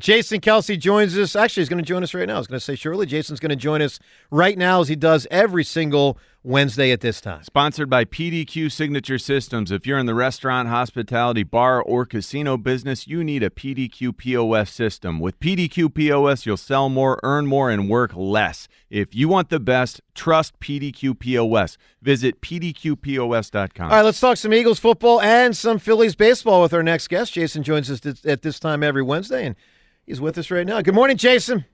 Jason Kelce joins us. Actually, he's going to join us right now. I was going to say surely Jason's going to join us right now as he does every single Wednesday at this time. Sponsored by PDQ Signature Systems. If you're in the restaurant, hospitality, bar, or casino business, you need a PDQ POS system. With PDQ POS, you'll sell more, earn more, and work less. If you want the best, trust PDQ POS. Visit PDQPOS.com. All right, let's talk some Eagles football and some Phillies baseball with our next guest. Jason joins us at this time every Wednesday, and He's with us right now. Good morning, Jason.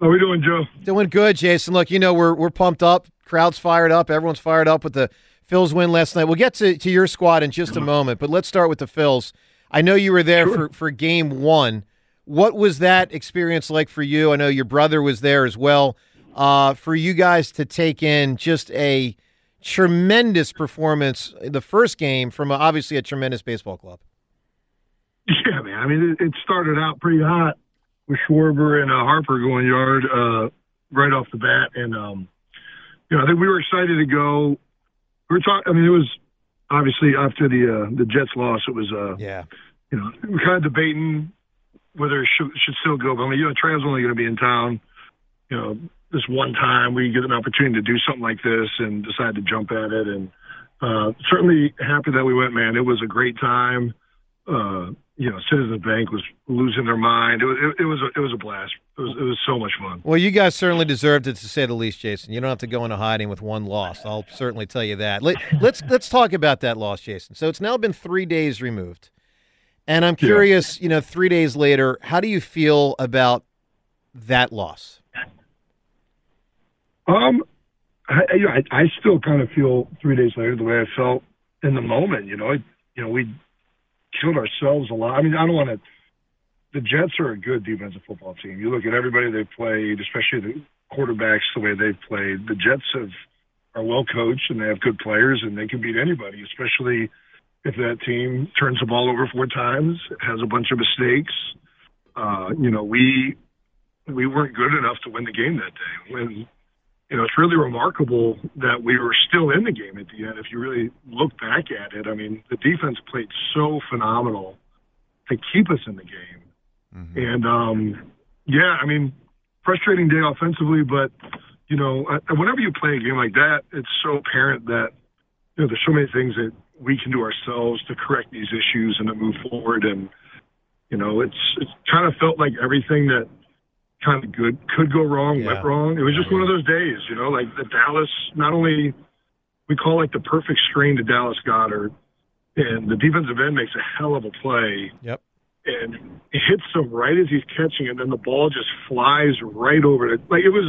How are we doing, Joe? Doing good, Jason. Look, you know we're we're pumped up. Crowd's fired up. Everyone's fired up with the Phils win last night. We'll get to, to your squad in just a moment, but let's start with the Phils. I know you were there sure. for, for game one. What was that experience like for you? I know your brother was there as well. Uh, for you guys to take in just a tremendous performance the first game from a, obviously a tremendous baseball club. I mean, it, it started out pretty hot with Schwarber and uh, Harper going yard uh, right off the bat, and um, you know, I think we were excited to go. We were talking. I mean, it was obviously after the uh, the Jets loss. It was uh, yeah. You know, we are kind of debating whether it should, should still go. But I mean, you know, Trav's only going to be in town. You know, this one time we get an opportunity to do something like this and decide to jump at it. And uh, certainly happy that we went, man. It was a great time. Uh, you know, Citizens Bank was losing their mind. It was it, it was a, it was a blast. It was it was so much fun. Well, you guys certainly deserved it to say the least, Jason. You don't have to go into hiding with one loss. I'll certainly tell you that. Let, let's let's talk about that loss, Jason. So it's now been three days removed, and I'm curious. Yeah. You know, three days later, how do you feel about that loss? Um, I, I, I still kind of feel three days later the way I felt in the moment. You know, I, you know, we killed ourselves a lot. I mean, I don't want to. The Jets are a good defensive football team. You look at everybody they've played, especially the quarterbacks, the way they've played. The Jets have are well coached and they have good players and they can beat anybody, especially if that team turns the ball over four times, has a bunch of mistakes. Uh, you know, we we weren't good enough to win the game that day. When you know, it's really remarkable that we were still in the game at the end. If you really look back at it, I mean, the defense played so phenomenal to keep us in the game. Mm-hmm. And, um, yeah, I mean, frustrating day offensively, but, you know, whenever you play a game like that, it's so apparent that, you know, there's so many things that we can do ourselves to correct these issues and to move forward. And, you know, it's, it's kind of felt like everything that, kind of good could go wrong, yeah. went wrong. It was just one of those days, you know, like the Dallas, not only we call like the perfect screen to Dallas Goedert, and the defensive end makes a hell of a play. Yep. And it hits him right as he's catching, and then the ball just flies right over it. Like it was,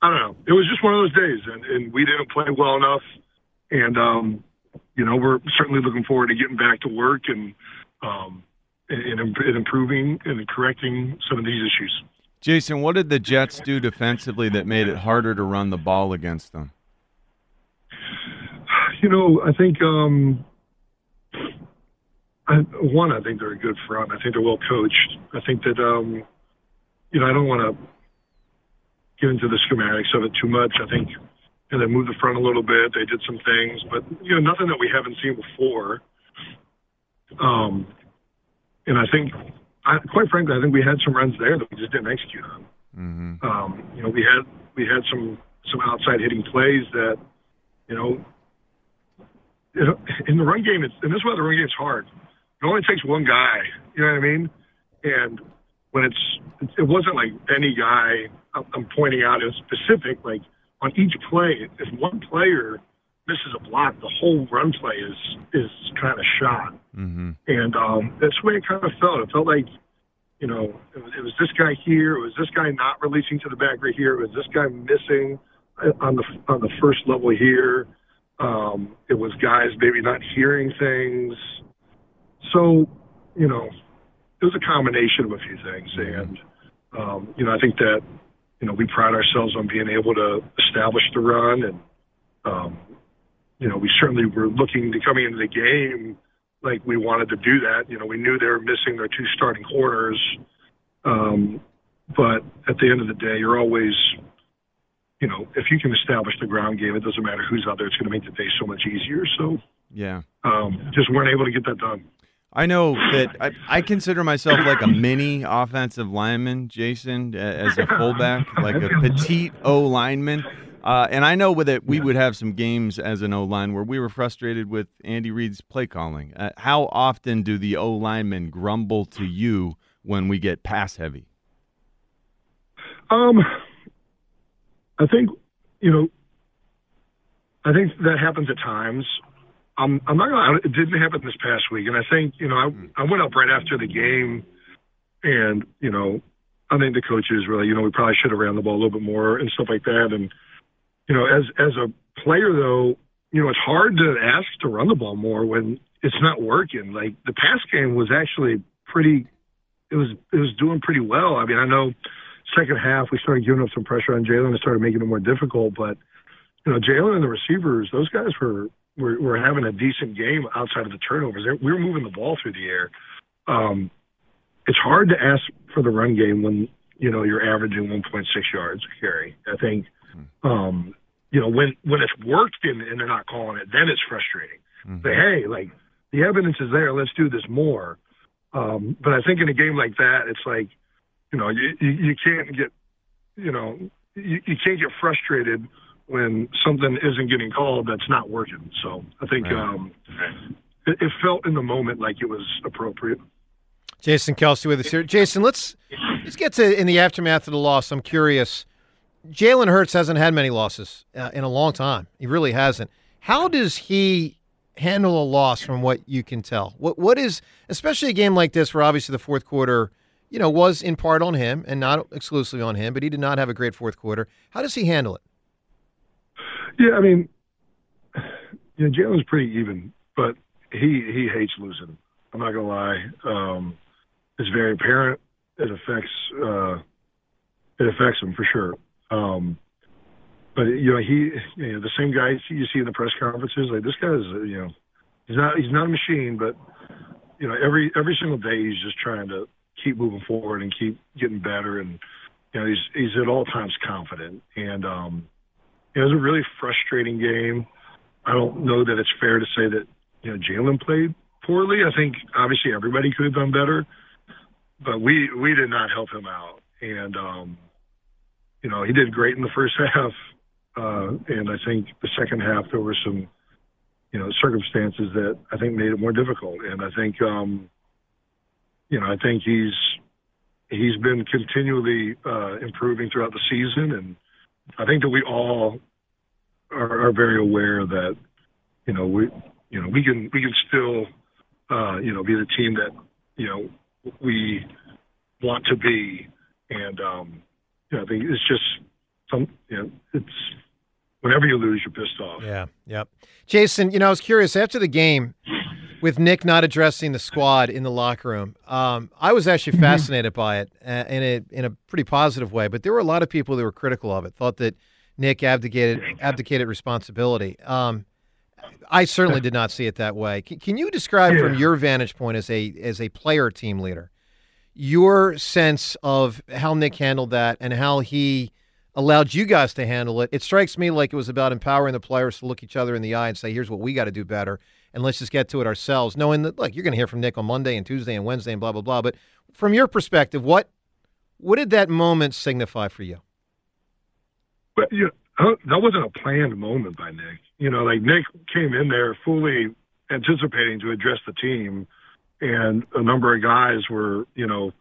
I don't know. It was just one of those days, and, and we didn't play well enough. And um, you know, we're certainly looking forward to getting back to work and um, and, and improving and correcting some of these issues. Jason, what did the Jets do defensively that made it harder to run the ball against them? You know, I think um, I, one, I think they're a good front. I think they're well coached. I think that um, you know, I don't want to get into the schematics of it too much. I think you know, they moved the front a little bit. They did some things, but you know, nothing that we haven't seen before. Um, and I think I, quite frankly, I think we had some runs there that we just didn't execute on. Mm-hmm. Um, you know, we had we had some some outside hitting plays that, you know, in the run game, it's, and this is why the run game's hard. It only takes one guy. You know what I mean? And when it's, it wasn't like any guy I'm pointing out is specific. Like on each play, if one player misses a block, the whole run play is is kind of shot. Mm-hmm. And um, that's the way it kind of felt. It felt like, you know, it was, it was this guy here, it was this guy not releasing to the back right here, it was this guy missing on the on the first level here. Um, it was guys maybe not hearing things. So, you know, it was a combination of a few things, mm-hmm. and um, you know, I think that you know we pride ourselves on being able to establish the run and um, you know, we certainly were looking to coming into the game like we wanted to do that. You know, we knew they were missing their two starting corners. Um, but at the end of the day, you're always, you know, if you can establish the ground game, it doesn't matter who's out there. It's going to make the day so much easier. So, yeah, um, just weren't able to get that done. I know that I, I, consider myself like a mini offensive lineman, Jason, as a fullback, like a petite O lineman. Uh, and I know with it, we would have some games as an O line where we were frustrated with Andy Reid's play calling. Uh, how often do the O linemen grumble to you when we get pass heavy? Um, I think you know, I think that happens at times. I'm I'm not gonna. It didn't happen this past week, and I think you know I I went up right after the game, and you know I think the coaches really you know we probably should have ran the ball a little bit more and stuff like that, and you know as as a player though you know it's hard to ask to run the ball more when it's not working. Like the pass game was actually pretty. It was it was doing pretty well. I mean I know second half we started giving up some pressure on Jalen and started making it more difficult, but you know Jalen and the receivers those guys were we're, we're having a decent game outside of the turnovers. We were moving the ball through the air. Um, it's hard to ask for the run game when you know you're averaging 1.6 yards a carry. I think um, you know when when it's worked and, and they're not calling it, then it's frustrating. Mm-hmm. But hey, like the evidence is there. Let's do this more. Um, but I think in a game like that, it's like you know you you, you can't get you know you, you can't get frustrated when something isn't getting called that's not working. So I think right. um, it, it, felt in the moment like it was appropriate. Jason Kelce with us here. Jason, let's let's get to in the aftermath of the loss. I'm curious. Jalen Hurts hasn't had many losses uh, in a long time. He really hasn't. How does he handle a loss from what you can tell? What what is especially a game like this where obviously the fourth quarter, you know, was in part on him and not exclusively on him, but he did not have a great fourth quarter. How does he handle it? Yeah, I mean, you know, Jalen's pretty even, but he he hates losing. I'm not gonna lie. Um, it's very apparent. It affects uh, it affects him for sure. Um, but you know, he you know the same guy you see in the press conferences. Like this guy is you know he's not he's not a machine, but you know every every single day he's just trying to keep moving forward and keep getting better and you know he's he's at all times confident and um it was a really frustrating game. I don't know that it's fair to say that you know Jalen played poorly. I think obviously everybody could have done better, but we we did not help him out. And um, you know he did great in the first half, uh, and I think the second half there were some you know circumstances that I think made it more difficult. And I think um, you know I think he's he's been continually uh, improving throughout the season and I think that we all are, are very aware that you know we you know we can we can still uh, you know be the team that you know we want to be, and um, you know, I think it's just some you know it's whenever you lose, you're pissed off. Yeah, yep. Jason, you know, I was curious after the game with Nick not addressing the squad in the locker room. Um, I was actually mm-hmm. fascinated by it uh, in a in a pretty positive way, but there were a lot of people that were critical of it. Thought that Nick abdicated abdicated responsibility. Um, I certainly did not see it that way. Can, can you describe yeah. from your vantage point as a as a player team leader your sense of how Nick handled that and how he allowed you guys to handle it? It strikes me like it was about empowering the players to look each other in the eye and say, "Here's what we got to do better." and let's just get to it ourselves, knowing that look, you're going to hear from Nick on Monday and Tuesday and Wednesday and blah blah blah. But from your perspective, what what did that moment signify for you? But you know, that wasn't a planned moment by Nick. You know, like Nick came in there fully anticipating to address the team, and a number of guys were, you know,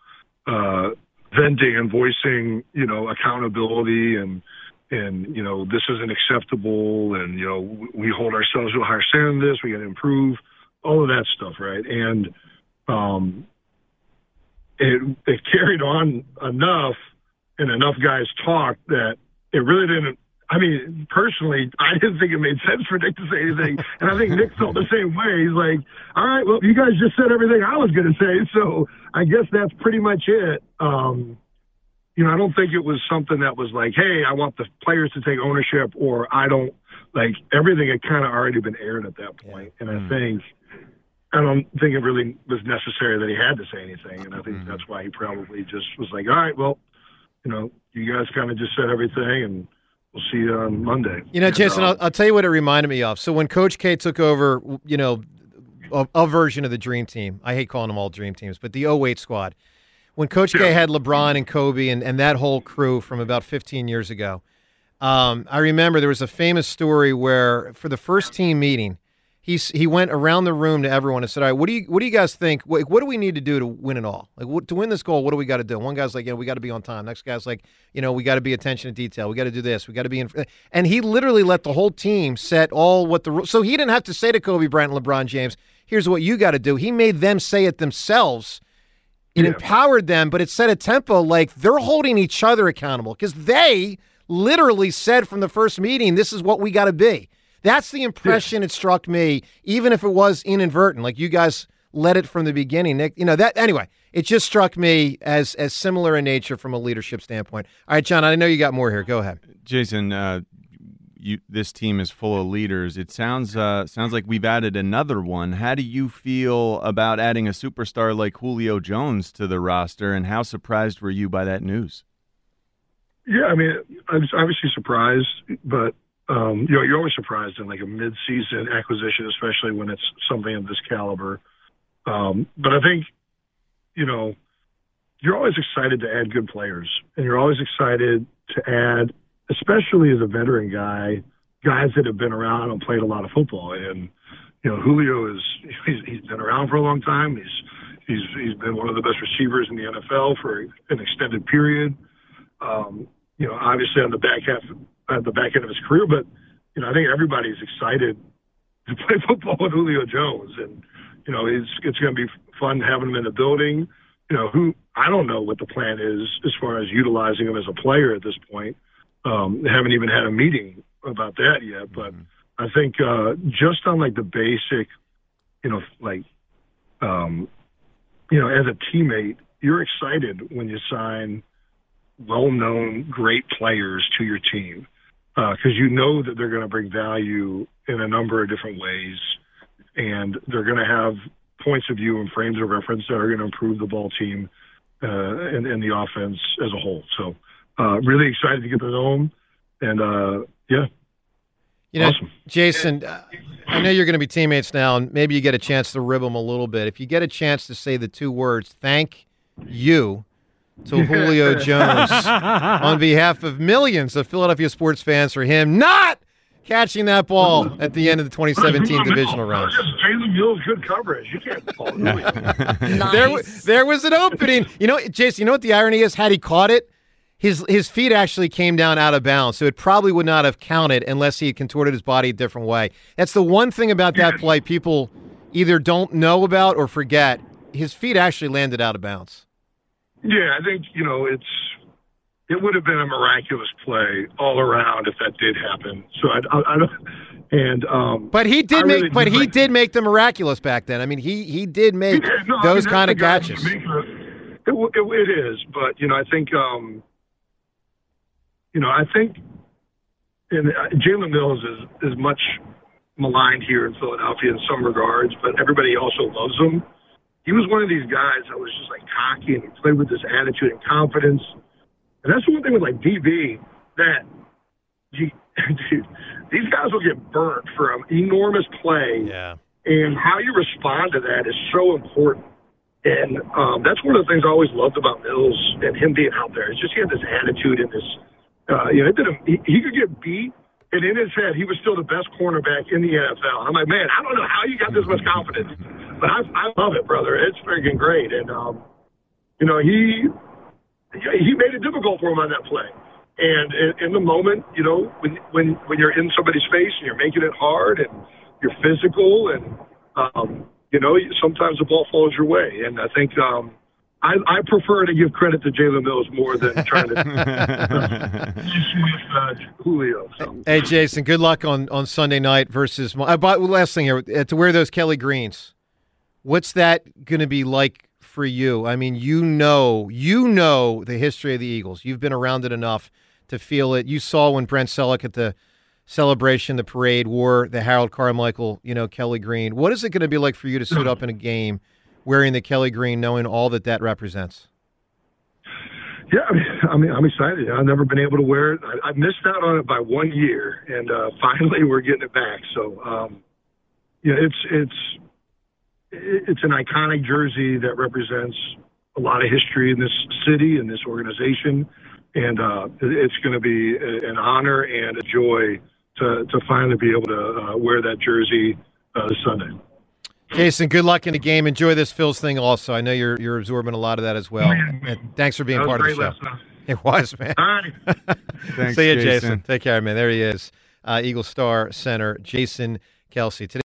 uh, venting and voicing, you know, accountability and and you know this isn't acceptable and you know we hold ourselves to a higher standard than this we got to improve all of that stuff right? And um it it carried on enough and enough guys talked that it really didn't I mean, personally, I didn't think it made sense for Nick to say anything, and I think Nick felt the same way. He's like, "All right, well, you guys just said everything I was going to say, so I guess that's pretty much it." Um, you know, I don't think it was something that was like, hey, I want the players to take ownership, or I don't like everything had kind of already been aired at that point. And mm. I think I don't think it really was necessary that he had to say anything, and I think mm. that's why he probably just was like, all right, well, you know, you guys kind of just said everything, and we'll see you on Monday. You know, Jason, I'll, I'll, tell you what it reminded me of. So when Coach K took over, you know, a, a version of the dream team. I hate calling them all dream teams, but the 08 squad. When Coach K had LeBron and Kobe and, and that whole crew from about 15 years ago, um, I remember there was a famous story where for the first team meeting, he he went around the room to everyone and said, "All right, what do you what do you guys think? What, what do we need to do to win it all? Like what, to win this goal, what do we got to do?" One guy's like, "You know, we got to be on time." Next guy's like, "You know, we got to be attention to detail. We got to do this. We got to be in." And he literally let the whole team set all what the so he didn't have to say to Kobe Bryant and LeBron James, "Here's what you got to do." He made them say it themselves. It yeah. empowered them, but it set a tempo like they're holding each other accountable because they literally said from the first meeting, "This is what we got to be." That's the impression it struck me, even if it was inadvertent. Like you guys led it from the beginning. Nick, you know that anyway. It just struck me as as similar in nature from a leadership standpoint. All right, John, I know you got more here. Go ahead, Jason. Uh, you, this team is full of leaders. It sounds uh, sounds like we've added another one. How do you feel about adding a superstar like Julio Jones to the roster, and how surprised were you by that news? Yeah, I mean, I was obviously surprised, but um, you know, you're always surprised in like a mid-season acquisition, especially when it's something of this caliber. Um, but I think, you know, you're always excited to add good players, and you're always excited to add, especially as a veteran guy, guys that have been around and played a lot of football. And you know, Julio is he's, he's been around for a long time. He's he's he's been one of the best receivers in the NFL for an extended period. Um, you know, obviously on the back half at the back end of his career. But you know, I think everybody's excited to play football with Julio Jones, and you know, it's it's going to be fun having him in the building. You know, who I don't know what the plan is as far as utilizing him as a player at this point. Um, they haven't even had a meeting about that yet, but mm-hmm. I think uh, just on like the basic, you know, like, um, you know, as a teammate, you're excited when you sign well-known great players to your team because uh, you know that they're going to bring value in a number of different ways, and they're going to have points of view and frames of reference that are going to improve the ball team uh, and, and the offense as a whole. So, uh, really excited to get them, and uh, yeah. You know, awesome. Jason, uh, I know you're going to be teammates now, and maybe you get a chance to rib them a little bit. If you get a chance to say the two words, thank you to Julio Jones on behalf of millions of Philadelphia sports fans for him not catching that ball at the end of the 2017 divisional round. Jalen Mills, good coverage. You can't call nice. there, there was an opening. You know, Jason, you know what the irony is? Had he caught it, his his feet actually came down out of bounds, so it probably would not have counted unless he had contorted his body a different way. That's the one thing about that play people either don't know about or forget. His feet actually landed out of bounds. Yeah, I think you know it's it would have been a miraculous play all around if that did happen. So I, I, I don't. And um, but he did make, but he like, did make the miraculous back then. I mean, he he did make. No, those I mean, kind of catches. it, it, it is, but you know, I think um, you know, I think and uh, Jalen Mills is is much maligned here in Philadelphia in some regards, but everybody also loves him he was one of these guys that was just like cocky and he played with this attitude and confidence. And that's one thing with like DB that dude, these guys will get burnt for an enormous play. Yeah. And how you respond to that is so important. And um, that's one of the things I always loved about Mills and him being out there. It's just he had this attitude and this, uh, you know, it didn't, he, he could get beat and in his head, he was still the best cornerback in the NFL. I'm like, man, I don't know how you got this much confidence, but I, I love it, brother. It's freaking great. And, um, you know, he, he made it difficult for him on that play. And in, in the moment, you know, when, when, when you're in somebody's face and you're making it hard and you're physical and, um, you know, sometimes the ball falls your way. And I think, um, I, I prefer to give credit to Jalen Mills more than trying to uh, Julio. So. Hey, Jason, good luck on, on Sunday night versus. Uh, but last thing here, uh, to wear those Kelly greens, what's that going to be like for you? I mean, you know, you know the history of the Eagles. You've been around it enough to feel it. You saw when Brent Celek at the celebration, the parade, wore the Harold Carmichael, you know, Kelly green. What is it going to be like for you to suit up in a game? wearing the Kelly green, knowing all that that represents? Yeah, I mean, I mean, I'm excited. I've never been able to wear it. I, I missed out on it by one year, and uh, finally we're getting it back. So, um, yeah, it's it's it's an iconic jersey that represents a lot of history in this city and this organization, and uh, it's going to be an honor and a joy to to finally be able to uh, wear that jersey uh, Sunday. Jason, good luck in the game. Enjoy this Phils thing also. I know you're you're absorbing a lot of that as well. And thanks for being part of the show. It was, man. All right. Thanks, See you, Jason. Jason. Take care, man. There he is. Uh, Eagle Star Center, Jason Kelce. Today